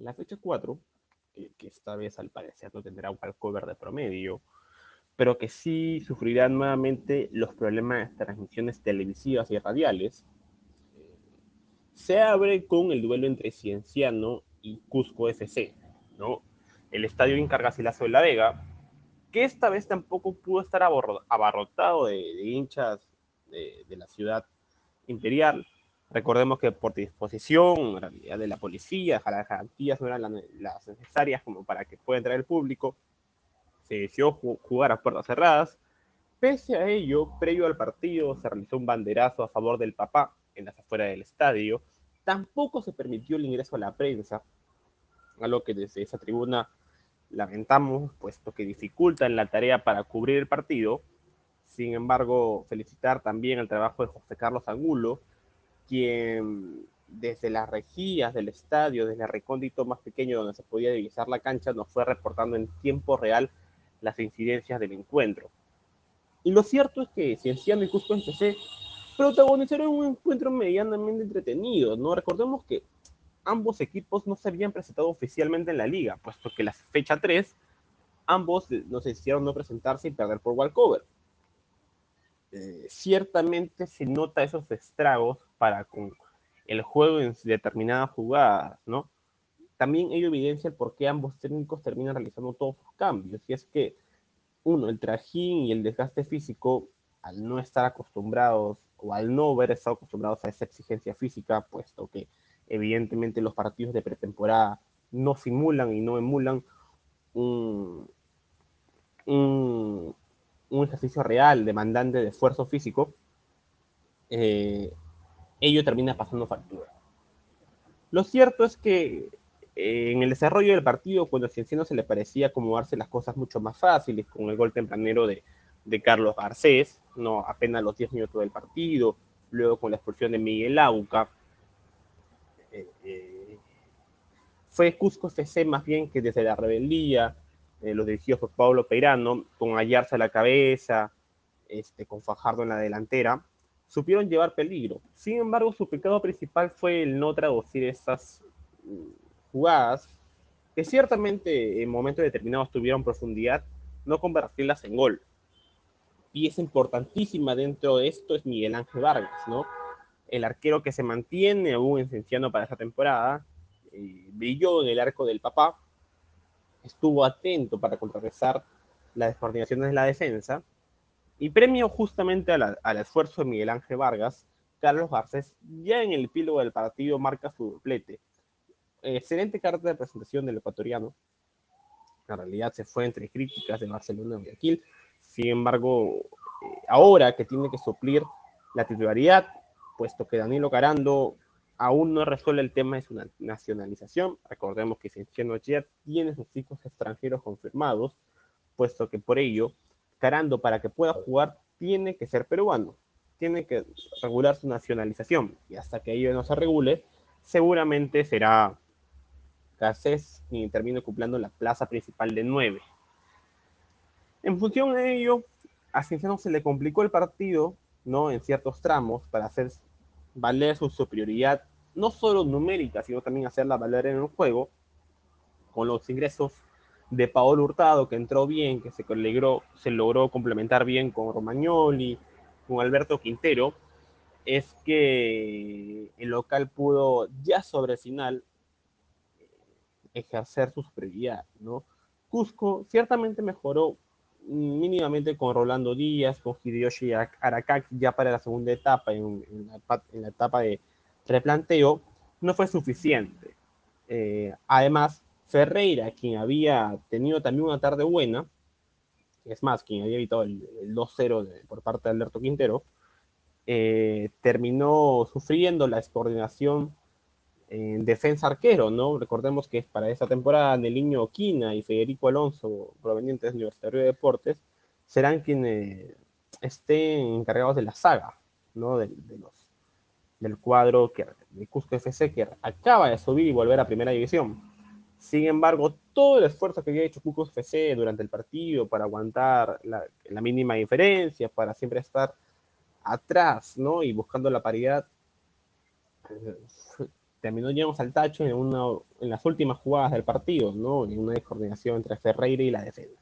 La fecha 4, que esta vez al parecer no tendrá un cover de promedio, pero que sí sufrirá nuevamente los problemas de transmisiones televisivas y radiales, se abre con el duelo entre Cienciano y Cusco FC, ¿no? El estadio Incargasilazo de la Vega, que esta vez tampoco pudo estar abarrotado de, hinchas de, la ciudad imperial. Recordemos que por disposición de la policía, las garantías no eran las necesarias como para que pueda entrar el público, se decidió jugar a puertas cerradas. Pese a ello, previo al partido, se realizó un banderazo a favor del papá en las afueras del estadio. Tampoco se permitió el ingreso a la prensa, algo que desde esa tribuna lamentamos, puesto que dificultan la tarea para cubrir el partido. Sin embargo, felicitar también el trabajo de José Carlos Angulo, quien desde las rejillas del estadio, desde el recóndito más pequeño donde se podía divisar la cancha, nos fue reportando en tiempo real las incidencias del encuentro. Y lo cierto es que Cienciano y Cusco FC protagonizaron un encuentro medianamente entretenido, ¿no? Recordemos que ambos equipos no se habían presentado oficialmente en la liga, puesto que la fecha 3, ambos nos hicieron no presentarse y perder por walkover. Eh, ciertamente se nota esos estragos para con el juego en determinadas jugadas, ¿no? También ello evidencia el por qué ambos técnicos terminan realizando todos sus cambios, y es que, uno, el trajín y el desgaste físico, al no estar acostumbrados o al no haber estado acostumbrados a esa exigencia física, puesto que evidentemente los partidos de pretemporada no simulan y no emulan un, un, ejercicio real demandante de esfuerzo físico, eh, ello termina pasando factura. Lo cierto es que eh, en el desarrollo del partido, cuando a Cienciano se le parecía acomodarse las cosas mucho más fáciles, con el gol tempranero de, de Carlos Garcés, no apenas los 10 minutos del partido, luego con la expulsión de Miguel Auca, eh, eh, fue Cusco FC más bien que desde la rebeldía, eh, los dirigidos por Pablo Peirano, con Ayarza a la cabeza, este, con Fajardo en la delantera, supieron llevar peligro. Sin embargo, su pecado principal fue el no traducir esas mm, jugadas, que ciertamente en momentos determinados tuvieron profundidad, no convertirlas en gol. Pieza importantísima dentro de esto es Miguel Ángel Vargas, ¿no? el arquero que se mantiene aún en para esta temporada, eh, brilló en el arco del papá, estuvo atento para contrarrestar las descoordinaciones de la defensa, y premio justamente al esfuerzo de Miguel Ángel Vargas, Carlos Garcés ya en el epílogo del partido marca su doblete. Excelente carta de presentación del ecuatoriano. En realidad se fue entre críticas de Barcelona y Guayaquil. Sin embargo, eh, ahora que tiene que suplir la titularidad, puesto que Danilo Carando aún no resuelve el tema de su nacionalización. Recordemos que ya tiene sus hijos extranjeros confirmados, puesto que por ello, Carando para que pueda jugar tiene que ser peruano, tiene que regular su nacionalización, y hasta que ello no se regule, seguramente será Garcés quien termine ocupando la plaza principal de 9. En función de ello, a Cienciano se le complicó el partido, ¿no? En ciertos tramos para hacer valer su superioridad, no solo numérica, sino también hacerla valer en el juego, con los ingresos de Paolo Hurtado, que entró bien, que se logró, se logró complementar bien con Romagnoli, con Alberto Quintero, es que el local pudo ya sobre el final ejercer su superioridad, ¿no? Cusco ciertamente mejoró mínimamente con Rolando Díaz, con Hideyoshi Arakaki ya para la segunda etapa, en, la, etapa de replanteo, no fue suficiente. Eh, además, Ferreira, quien había tenido también una tarde buena, es más, quien había evitado el, 2-0 por parte de Alberto Quintero, eh, terminó sufriendo la descoordinación en defensa arquero, ¿no? Recordemos que para esta temporada Neliño Oquina y Federico Alonso, provenientes del Universitario de Deportes, serán quienes estén encargados de la saga, ¿no? De, los, del cuadro que, de Cusco FC que acaba de subir y volver a primera división. Sin embargo, todo el esfuerzo que había hecho Cusco FC durante el partido para aguantar la, mínima diferencia, para siempre estar atrás, ¿no? Y buscando la paridad, terminó llegamos al tacho en, una, en las últimas jugadas del partido, ¿no? En una descoordinación entre Ferreira y la defensa.